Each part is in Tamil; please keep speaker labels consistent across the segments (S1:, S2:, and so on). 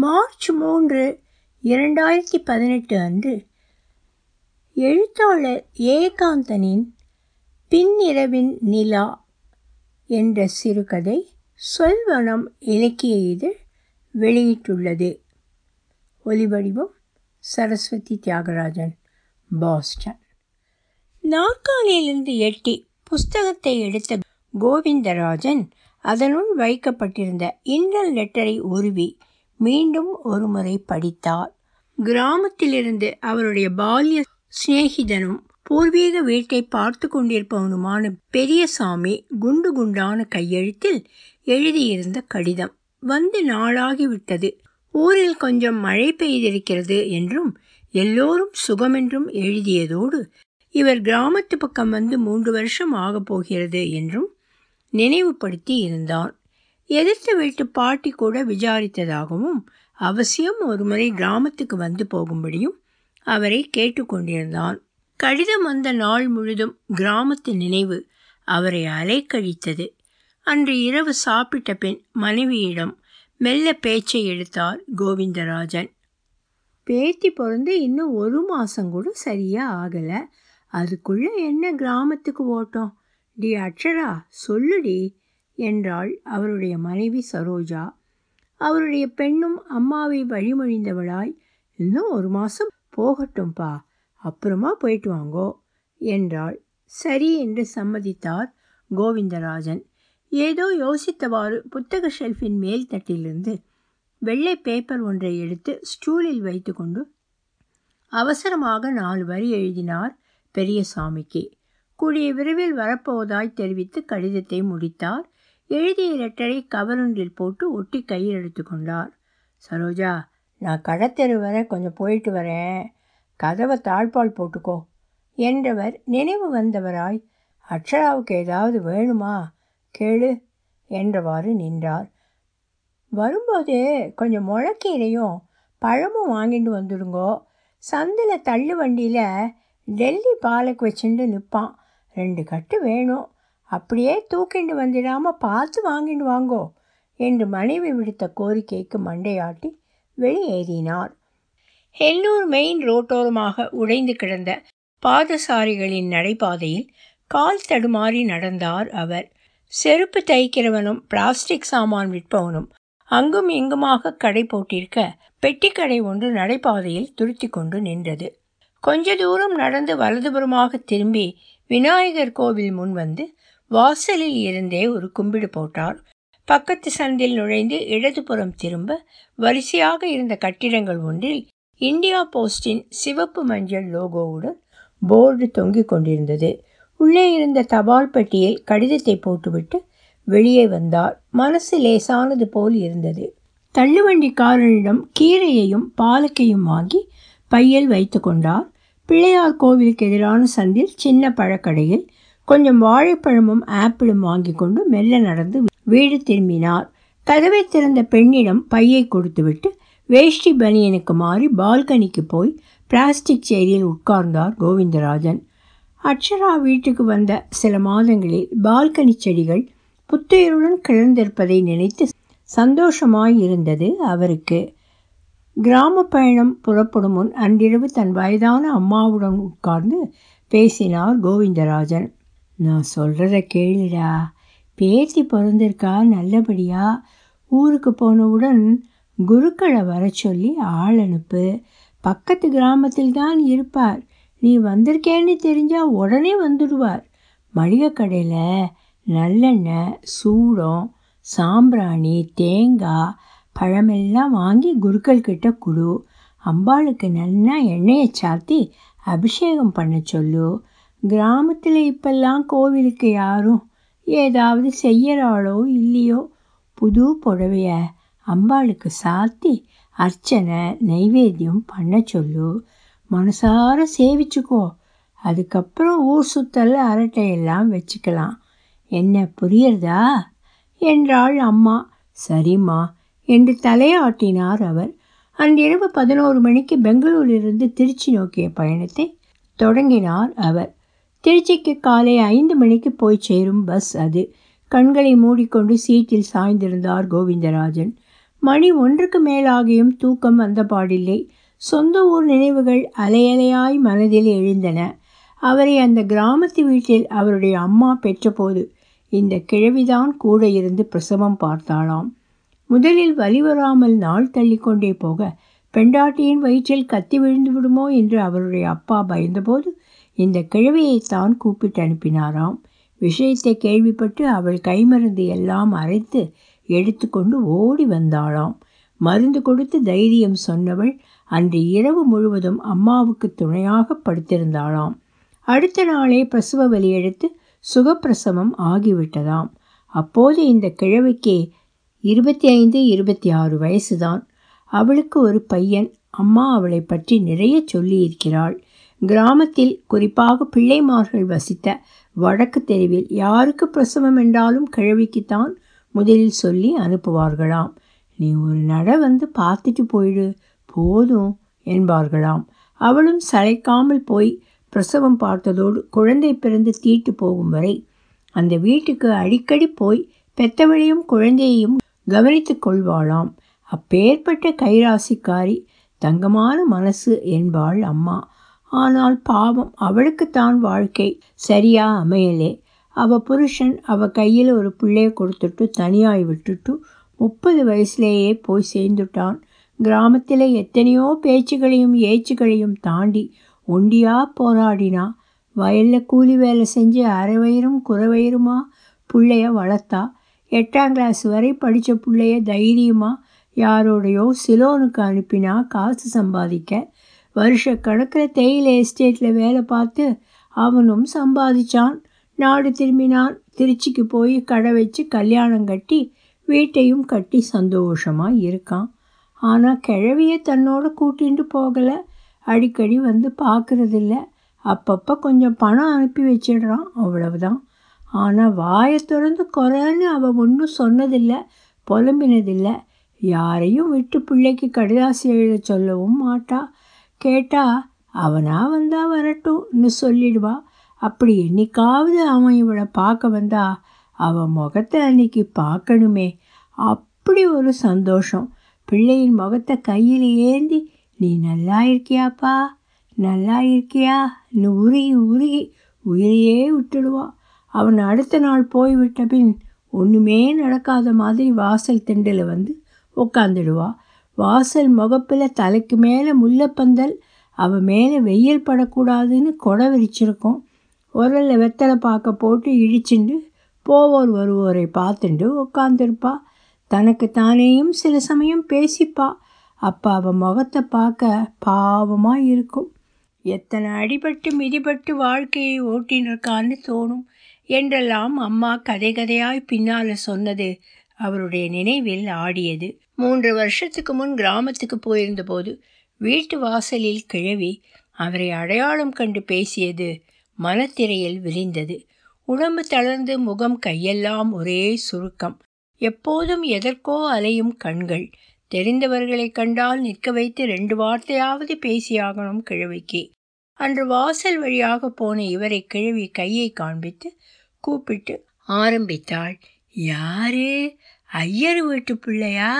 S1: மார்ச் மூன்று இரண்டாயிரத்தி பதினெட்டு அன்று எழுத்தாளர் ஏகாந்தனின் பின்னிரவின் நிலா என்ற சிறுகதை சொல்வனம் இலக்கிய இதழ் வெளியிட்டுள்ளது. ஒலிவடிவம் சரஸ்வதி தியாகராஜன் பாஸ்டன். நாற்காலியிலிருந்து எட்டி புஸ்தகத்தை எடுத்த கோவிந்தராஜன் அதனுள் வைக்கப்பட்டிருந்த இன்னல் லெட்டரை உருவி மீண்டும் ஒருமுறை படித்தார் கிராமத்திலிருந்து அவருடைய பால்ய சிநேகிதனும் பூர்வீக வீட்டை பார்த்து கொண்டிருப்பவனுமான பெரியசாமி குண்டு குண்டான கையெழுத்தில் எழுதியிருந்த கடிதம். வந்து நாளாகிவிட்டது. ஊரில் கொஞ்சம் மழை பெய்திருக்கிறது என்றும் எல்லோரும் சுகமென்றும் எழுதியதோடு இவர் கிராமத்து பக்கம் வந்து மூன்று வருஷம் ஆகப் போகிறது என்றும் நினைவுபடுத்தி இருந்தான். எதிர்த்து வீட்டு பாட்டி கூட விசாரித்ததாகவும் அவசியம் ஒருமுறை கிராமத்துக்கு வந்து போகும்படியும் அவரை கேட்டுக்கொண்டிருந்தான். கடிதம் வந்த நாள் முழுதும் கிராமத்து நினைவு அவரை அலைக்கழித்தது. அன்று இரவு சாப்பிட்ட பின் மனைவியிடம் மெல்ல பேச்சை எடுத்தார் கோவிந்தராஜன். பேத்தி பிறந்து இன்னும் ஒரு மாதம் கூட சரியாக ஆகலை. அதுக்குள்ளே என்ன கிராமத்துக்கு ஓட்டம் டி அக்ஷரா சொல்லுடி. என்றாள் அவருடைய மனைவி சரோஜா. அவருடைய பெண்ணும் அம்மாவை வழிமொழிந்தவளாய் இன்னும் ஒரு மாதம் போகட்டும்பா அப்புறமா போயிட்டு வாங்கோ என்றாள். சரி என்று சம்மதித்தார் கோவிந்தராஜன். ஏதோ யோசித்தவாறு புத்தக ஷெல்ஃபின் மேல் தட்டிலிருந்து வெள்ளை பேப்பர் ஒன்றை எடுத்து ஸ்டூலில் வைத்துக்கொண்டு அவசரமாக நாலு வரி எழுதினார் பெரியசாமிக்கு. கூடிய விரைவில் வரப்போவதாய் தெரிவித்து கடிதத்தை முடித்தார் எழுதிய லெட்டரை கவரொன்றில் போட்டு ஒட்டி கையில் எடுத்து கொண்டார். சரோஜா நான் கடத்தெரு வர கொஞ்சம் போயிட்டு வரேன். கதவை தாழ்பால் போட்டுக்கோ என்றவர் நினைவு வந்தவராய் அக்ஷராவுக்கு ஏதாவது வேணுமா? கேளு என்றவாறு நின்றார். வரும்போது கொஞ்சம் முளக்கீரையும் பழமும் வாங்கிட்டு வந்துடுங்கோ. சந்தில் தள்ளு வண்டியில் டெல்லி பாலக்கு வச்சுட்டு நிற்பான் ரெண்டு கட்டு வேணும். அப்படியே தூக்கிண்டு வந்துடாமல் பார்த்து வாங்கிட்டு வாங்கோ என்று மனைவி விடுத்த கோரிக்கைக்கு மண்டையாட்டி வெளியேறினார். ஹெல்லூர் மெயின் ரோட்டோரமாக உடைந்து கிடந்த பாதசாரிகளின் நடைபாதையில் கால் தடுமாறி நடந்தார் அவர். செருப்பு தைக்கிறவனும் பிளாஸ்டிக் சாமான் விற்பவனும் அங்கும் இங்குமாக கடை போட்டிருக்க பெட்டிக்கடை ஒன்று நடைபாதையில் துருத்தி கொண்டு நின்றது. கொஞ்ச தூரம் நடந்து வலதுபுறமாக திரும்பி விநாயகர் கோவில் முன் வந்து வாசலில் இருந்தே ஒரு கும்பிடு போட்டார் பக்கத்து சந்தில் நுழைந்து இடதுபுறம் திரும்ப வரிசையாக இருந்த கட்டிடங்கள் ஒன்றில் இந்தியா போஸ்டின் சிவப்பு மஞ்சள் லோகோவுடன் போர்டு தொங்கிக் கொண்டிருந்தது. உள்ளே இருந்த தபால் பெட்டியில் கடிதத்தை போட்டுவிட்டு வெளியே வந்தார் மனசு லேசானது போல் இருந்தது. தள்ளுவண்டிக்காரனிடம் கீரையையும் பாலக்கையும் வாங்கி பையில் வைத்து கொண்டார் பிள்ளையார் கோவிலுக்கு எதிரான சந்தில் சின்ன பழக்கடையில் கொஞ்சம் வாழைப்பழமும் ஆப்பிளும் வாங்கி கொண்டு மெல்ல நடந்து வீடு திரும்பினார். கதவை திறந்த பெண்ணிடம் பையை கொடுத்துவிட்டு வேஷ்டி பனியனுக்கு மாறி பால்கனிக்கு போய் பிளாஸ்டிக் சேரியில் உட்கார்ந்தார் கோவிந்தராஜன். அக்ஷரா வீட்டுக்கு வந்த சில மாதங்களில் பால்கனி செடிகள் புத்துயிருடன் கிளர்ந்திருப்பதை நினைத்து சந்தோஷமாய் இருந்தது அவருக்கு. கிராம பயணம் புறப்படும் முன் அன்றிரவு தன் வயதான அம்மாவுடன் உட்கார்ந்து பேசினார் கோவிந்தராஜன். நான் சொல்கிறத கேளுடா. பேத்தி பிறந்திருக்கா நல்லபடியாக ஊருக்கு போனவுடன் குருக்களை வர சொல்லி ஆள் அனுப்பு. பக்கத்து கிராமத்தில் தான் இருப்பார். நீ வந்திருக்கேன்னு தெரிஞ்சால் உடனே வந்துடுவார். மளிகை கடையில் நல்லெண்ணெய் சூடம் சாம்பிராணி தேங்காய் பழமெல்லாம் வாங்கி குருக்கள் கிட்ட கொடு. அம்பாளுக்கு நல்லா எண்ணெயை சாத்தி அபிஷேகம் பண்ண சொல்லு. கிராமத்தில் இப்பெல்லாம் கோவிலுக்கு யாரும் ஏதாவது செய்யறாளோ இல்லையோ? புது புடவைய அம்பாளுக்கு சாத்தி அர்ச்சனை நைவேத்தியம் பண்ண சொல்லு. மனசார சேவிச்சுக்கோ. அதுக்கப்புறம் ஊர் சுத்தல் அரட்டையெல்லாம் வச்சுக்கலாம். என்ன புரியறதா? என்றாள் அம்மா. சரிம்மா என்று தலையாட்டினார் அவர். அன்றிரவு பதினோரு மணிக்கு பெங்களூரிலிருந்து திருச்சி நோக்கிய பயணத்தை தொடங்கினார் அவர். திருச்சிக்கு காலை ஐந்து மணிக்கு போய் சேரும் பஸ் அது. கண்களை மூடிக்கொண்டு சீட்டில் சாய்ந்திருந்தார் கோவிந்தராஜன். மணி ஒன்றுக்கு மேலாகியும் தூக்கம் வந்த பாடில்லை சொந்த ஊர் நினைவுகள் அலையலையாய் மனதில் எழுந்தன. அவரை அந்த கிராமத்து வீட்டில் அவருடைய அம்மா பெற்றபோது இந்த கிழவிதான் கூட இருந்து பிரசவம் பார்த்தாளாம். முதலில் வழிவராமல் நாள் தள்ளிக்கொண்டே போக பெண்டாட்டியின் வயிற்றில் கத்தி விழுந்து விடுமோ? என்று அவருடைய அப்பா பயந்தபோது இந்த கிழவியைத்தான் கூப்பிட்டு அனுப்பினாராம். விஷயத்தை கேள்விப்பட்டு அவள் கைமருந்து எல்லாம் அரைத்து எடுத்துக்கொண்டு ஓடி வந்தாளாம். மருந்து கொடுத்து தைரியம் சொன்னவள் அன்று இரவு முழுவதும் அம்மாவுக்கு துணையாக படுத்திருந்தாளாம். அடுத்த நாளே பிரசவ வலி எடுத்து சுகப்பிரசவம் ஆகிவிட்டதாம். அப்போது இந்த கிழவிக்கு இருபத்தி ஐந்து இருபத்தி ஆறு வயசுதான். அவளுக்கு ஒரு பையன். அம்மா அவளை பற்றி நிறைய சொல்லியிருக்கிறாள். கிராமத்தில் குறிப்பாக பிள்ளைமார்கள் வசித்த வடக்கு தெருவில் யாருக்கு பிரசவம் என்றாலும் கிழவிக்குத்தான் முதலில் சொல்லி அனுப்புவார்களாம். நீ ஒரு நட வந்து பார்த்துட்டு போயிடு போதும் என்பார்களாம். அவளும் சளைக்காமல் போய் பிரசவம் பார்த்ததோடு குழந்தை பிறந்து தீட்டு போகும் வரை அந்த வீட்டுக்கு அடிக்கடி போய் பெத்தவளையும் குழந்தையையும் கவனித்து கொள்வாளாம். அப்பேற்பட்ட கைராசிக்காரி தங்கமான மனசு என்பாள் அம்மா. ஆனால் பாவம் அவளுக்குத்தான் வாழ்க்கை சரியா அமையலே. அவ புருஷன் அவ கையில் ஒரு பிள்ளைய கொடுத்துட்டு தனியாய் விட்டுட்டு முப்பது வயசுலேயே போய் சேர்ந்துட்டான். கிராமத்தில் எத்தனையோ பேச்சுகளையும் ஏச்சுகளையும் தாண்டி ஒண்டியா போராடினா வயலில் கூலி வேலை செஞ்சு அரைவயிறும் குறவயிறுமா பிள்ளைய வளர்த்தா? எட்டாம் கிளாஸ் வரை படித்த பிள்ளைய தைரியமாக யாரோடையோ சிலோனுக்கு அனுப்பினா காசு சம்பாதிக்க? வருஷ கணக்கில் தேயிலை எஸ்டேட்டில் வேலை பார்த்து அவனும் சம்பாதிச்சான். நாடு திரும்பினான். திருச்சிக்கு போய் கடை வச்சு கல்யாணம் கட்டி வீட்டையும் கட்டி சந்தோஷமாக இருக்கான். ஆனால் கிழவியை தன்னோட கூட்டிகிட்டு போகலை. அடிக்கடி வந்து பார்க்குறதில்ல. அப்பப்போ கொஞ்சம் பணம் அனுப்பி வச்சிடுறான். அவ்வளவுதான். ஆனால் வாயை திறந்து குறைன்னு அவள் ஒன்றும் சொன்னதில்லை புலம்பினதில்லை. யாரையும் விட்டு பிள்ளைக்கு கடிதாசி எழுத சொல்லவும் மாட்டா. கேட்டா அவனா வந்தா வரட்டும்னு சொல்லிடுவா. அப்படி என்னைக்காவது அவன் இவளை பார்க்க வந்தா அவன் முகத்தை அன்னைக்கு பார்க்கணுமே. அப்படி ஒரு சந்தோஷம். பிள்ளையின் முகத்தை கையில் ஏந்தி நீ நல்லா இருக்கியாப்பா? நல்லா இருக்கியான்னு உருகி உருகி உயிரையே விட்டுடுவா. அவன் அடுத்த நாள் போய்விட்ட பின் ஒன்றுமே நடக்காத மாதிரி வாசல் திண்டில் வந்து உட்காந்துடுவா வாசல் முகப்பில் தலைக்கு மேலே முல்லைப்பந்தல் அவள் மேலே வெயில் படக்கூடாதுன்னு கொடை விரிச்சிருக்கோம் உரலில் வெத்தலை பார்க்க போட்டு இடிச்சுண்டு போவோர் வருவோரை பார்த்துண்டு உட்காந்துருப்பா தனக்கு தானேயும் சில சமயம் பேசிப்பா. அப்போ அவள் முகத்தை பார்க்க பாவமாக இருக்கும். எத்தனை அடிபட்டு மிதிபட்டு வாழ்க்கையை ஓட்டினிருக்கான்னு தோணும். என்றெல்லாம் அம்மா கதை கதையாய் பின்னால் சொன்னது அவருடைய நினைவில் ஆடியது. மூன்று வருஷத்துக்கு முன் கிராமத்துக்கு போயிருந்தபோது வீட்டு வாசலில் கிழவி அவரை அடையாளம் கண்டு பேசியது மனத்திரையில் விரிந்தது. உடம்பு தளர்ந்து முகம் கையெல்லாம் ஒரே சுருக்கம். எப்போதும் எதற்கோ அலையும் கண்கள். தெரிந்தவர்களை கண்டால் நிற்க வைத்து ரெண்டு வார்த்தையாவது பேசியாகணும் கிழவிக்கு. அன்று வாசல் வழியாக போன இவரை கிழவி கையை காண்பித்து கூப்பிட்டு ஆரம்பித்தாள். யாரு? ஐயர் வீட்டு பிள்ளையா?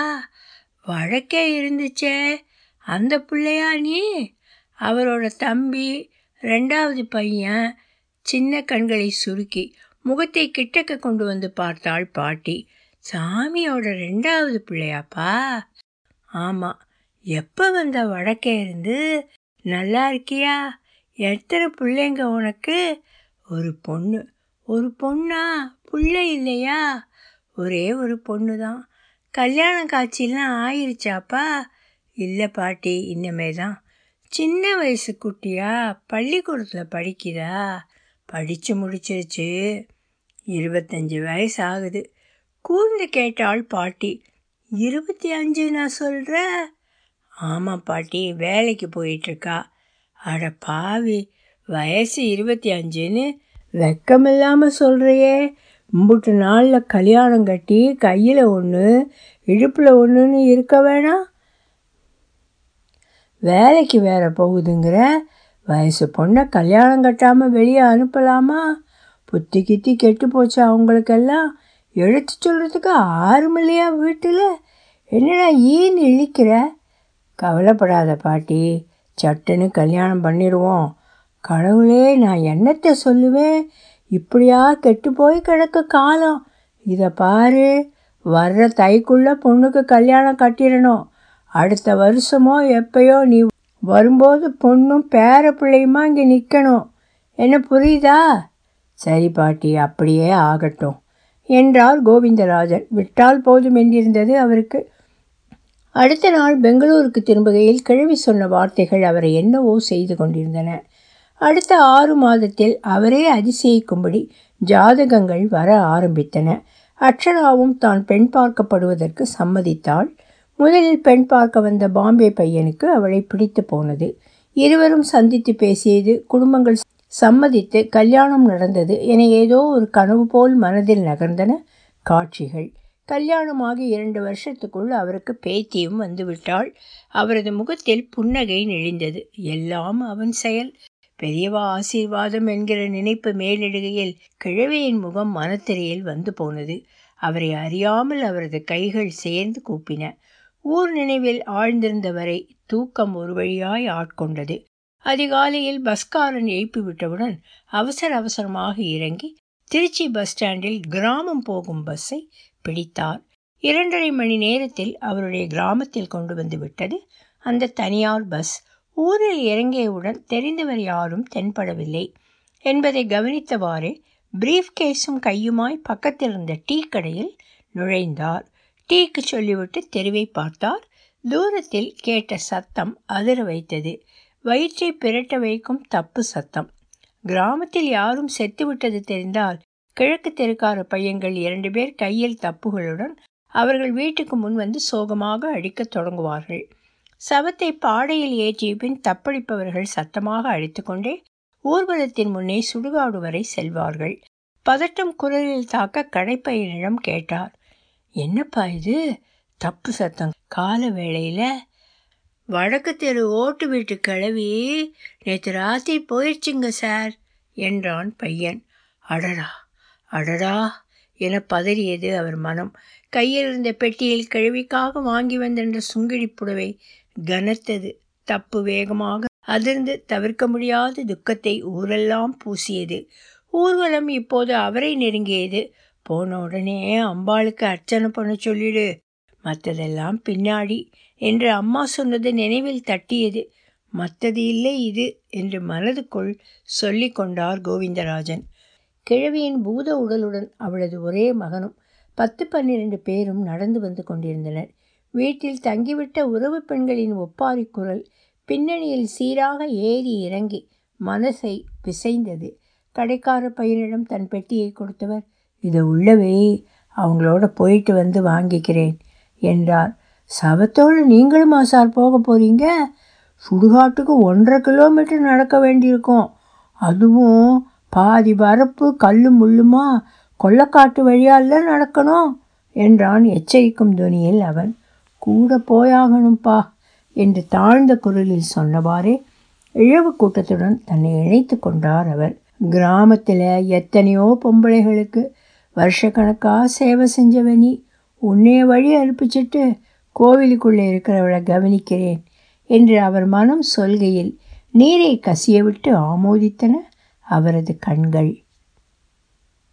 S1: வழக்கே இருந்துச்சே. அந்த பிள்ளையா நீ? அவரோட தம்பி ரெண்டாவது பையன் சின்ன கண்களை சுருக்கி முகத்தை கிட்டக்க கொண்டு வந்து பார்த்தாள் பாட்டி. சாமியோட ரெண்டாவது பிள்ளையாப்பா? ஆமாம் எப்போ வந்த வழக்கே இருந்து? நல்லா இருக்கியா? எத்தனை பிள்ளைங்க உனக்கு? ஒரு பொண்ணு. ஒரு பொண்ணா? பிள்ளை இல்லையா? ஒரே ஒரு பொண்ணு தான் கல்யாண காட்சியெல்லாம் ஆயிருச்சாப்பா? இல்லை பாட்டி இன்னமே தான் சின்ன வயசு குட்டியா பள்ளிக்கூடத்தில் படிக்கிறா? படித்து முடிச்சிருச்சு. இருபத்தஞ்சி வயசு ஆகுது கூர்ந்து கேட்டாள் பாட்டி. இருபத்தி அஞ்சு நான் சொல்கிற ஆமாம் பாட்டி வேலைக்கு போயிட்டுருக்கா. அட பாவி வயசு இருபத்தி அஞ்சுன்னு வெக்கமில்லாமல் சொல்கிறையே இம்புட்டு நாளில் கல்யாணம் கட்டி கையில் ஒன்று இடுப்பில் ஒன்றுன்னு இருக்க வேணாம் வேலைக்கு வேற போகுதுங்கிற வயசு பொண்ணை கல்யாணம் கட்டாமல் வெளியே அனுப்பலாமா? புத்தி கித்தி கெட்டு போச்சு அவங்களுக்கெல்லாம். எடுத்து சொல்கிறதுக்கு ஆறும் இல்லையா வீட்டில். என்னடா ஏன் இழிக்கிற? கவலைப்படாத பாட்டி சட்டுன்னு கல்யாணம் பண்ணிடுவோம். கடவுளே நான் என்னத்தை சொல்லுவேன்? இப்படியா கெட்டு போய் கிடக்கு காலம். இதை பாரு வர்ற தைக்குள்ளே பொண்ணுக்கு கல்யாணம் கட்டிடணும். அடுத்த வருஷமோ எப்பயோ நீ வரும்போது பொண்ணும் பேர பிள்ளையுமா இங்கே நிற்கணும் என்ன புரியுதா? சரி பாட்டி அப்படியே ஆகட்டும் என்றார் கோவிந்தராஜன். விட்டால் போதும் என்றிருந்தது அவருக்கு. அடுத்த நாள் பெங்களூருக்கு திரும்புகையில் கிழவி சொன்ன வார்த்தைகள் அவரை என்னவோ செய்து கொண்டிருந்தன. அடுத்த ஆறு மாதத்தில் அவரே அதிசயிக்கும்படி ஜாதகங்கள் வர ஆரம்பித்தன. அக்ஷராவும் தான் பெண் பார்க்கப்படுவதற்கு சம்மதித்தாள். முதலில் பெண் பார்க்க வந்த பாம்பே பையனுக்கு அவளை பிடித்து போனது. இருவரும் சந்தித்து பேசியது குடும்பங்கள் சம்மதித்து கல்யாணம் நடந்தது என ஏதோ ஒரு கனவு போல் மனதில் நகர்ந்தன காட்சிகள். கல்யாணமாகி இரண்டு வருஷத்துக்குள் அவருக்கு பேத்தியும் வந்துவிட்டாள். அவரது முகத்தில் புன்னகை நெளிந்தது. எல்லாம் அவன் செயல். பெரியவா ஆசீர்வாதம் என்கிற நினைப்பு மேலிடுகையில் கிழவியின் முகம் மனத்திரையில் வந்து போனது. அவரை அறியாமல் அவரது கைகள் சேர்ந்து கூப்பின. ஊர் நினைவில் ஆழ்ந்திருந்தவரை தூக்கம் ஒரு வழியாய் ஆட்கொண்டது. அதிகாலையில் பஸ்காரன் எழுப்பி விட்டவுடன் அவசர அவசரமாக இறங்கி திருச்சி பஸ் ஸ்டாண்டில் கிராமம் போகும் பஸ்ஸை பிடித்தார். இரண்டரை மணி நேரத்தில் அவருடைய கிராமத்தில் கொண்டு வந்து விட்டது. அந்த தனியார் பஸ் ஊரில் இறங்கியவுடன் தெரிந்தவர் யாரும் தென்படவில்லை. என்பதை கவனித்தவாறே பிரீஃப் கேஸும் கையுமாய் பக்கத்தில் இருந்த டீ கடையில் நுழைந்தார். டீக்கு சொல்லிவிட்டு தெருவை பார்த்தார். தூரத்தில் கேட்ட சத்தம் அதிர வைத்தது. வயிற்றை பிரட்ட வைக்கும் தப்பு சத்தம். கிராமத்தில் யாரும் செத்துவிட்டது தெரிந்தால் கிழக்கு தெருக்கார பையன்கள் இரண்டு பேர் கையில் தப்புகளுடன் அவர்கள் வீட்டுக்கு முன் வந்து சோகமாக அடிக்கத் தொடங்குவார்கள். சவத்தை பாடையில் ஏற்றிய பின் தப்பளிப்பவர்கள் சத்தமாக அழித்துக்கொண்டே ஊர்வலத்தின் முன்னே சுடுகாடு வரை செல்வார்கள். பதட்டம் குரலில் தாக்க கடைப்பையனிடம் கேட்டார். என்னப்பா இது? தப்பு சத்தம். கால வேளையில் வடக்கு தெரு ஓட்டு வீட்டு கிளவி நேற்று ராத்திரி போயிடுச்சுங்க சார் என்றான் பையன். அடடா அடடா என பதறியது அவர் மனம். கையில் இருந்த பெட்டியில் கிழவிக்காக வாங்கி வந்திருந்த சுங்கிடி புடவை கனத்தது. தப்பு வேகமாக அதிர்ந்து தவிர்க்க முடியாத துக்கத்தை ஊரெல்லாம் பூசியது. ஊர்வலம் இப்போது அவரை நெருங்கியது. போன உடனே அம்பாளுக்கு அர்ச்சனை பண்ண சொல்லிடு. மற்றதெல்லாம் பின்னாடி என்று அம்மா சொன்னது நினைவில் தட்டியது. மற்றது இல்லை இது என்று மனதுக்குள் சொல்லி கொண்டார் கோவிந்தராஜன். கிழவியின் பூத உடலுடன் அவளது ஒரே மகனும் பத்து பன்னிரண்டு பேரும் நடந்து வந்து கொண்டிருந்தனர். வீட்டில் தங்கிவிட்ட உறவு பெண்களின் ஒப்பாரி குரல் பின்னணியில் சீராக ஏறி இறங்கி மனசை பிசைந்தது. கடைக்கார பையனிடம் தன் பெட்டியை கொடுத்தவர் இதை உள்ளவே அவங்களோட போயிட்டு வந்து வாங்கிக்கிறேன் என்றார். சவத்தோடு நீங்களுமா சார் போக போகிறீங்க சுடுகாட்டுக்கு ஒன்றரை கிலோமீட்டர் நடக்க வேண்டியிருக்கும். அதுவும் பாதி வரப்பு கல்லு முள்ளுமா கொள்ளக்காட்டு வழியால நடக்கணும் என்றான் எச்சரிக்கும் துணியில் அவன். கூட போயாகணும்ப்பா என்று தாழ்ந்த குரலில் சொன்னவாறே இழவு கூட்டத்துடன் தன்னை இணைத்து கொண்டார் அவர். கிராமத்தில் எத்தனையோ பொம்பளைகளுக்கு வருஷக்கணக்காக சேவை செஞ்சவனி உன்னைய வழி அனுப்பிச்சிட்டு கோவிலுக்குள்ளே இருக்கிறவளை கவனிக்கிறேன் என்று அவர் மனம் சொல்கையில் நீரை கசிய விட்டு ஆமோதித்தன அவரது கண்கள்.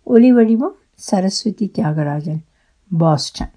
S1: ஒலி வடிவம் சரஸ்வதி தியாகராஜன் பாஸ்டன்.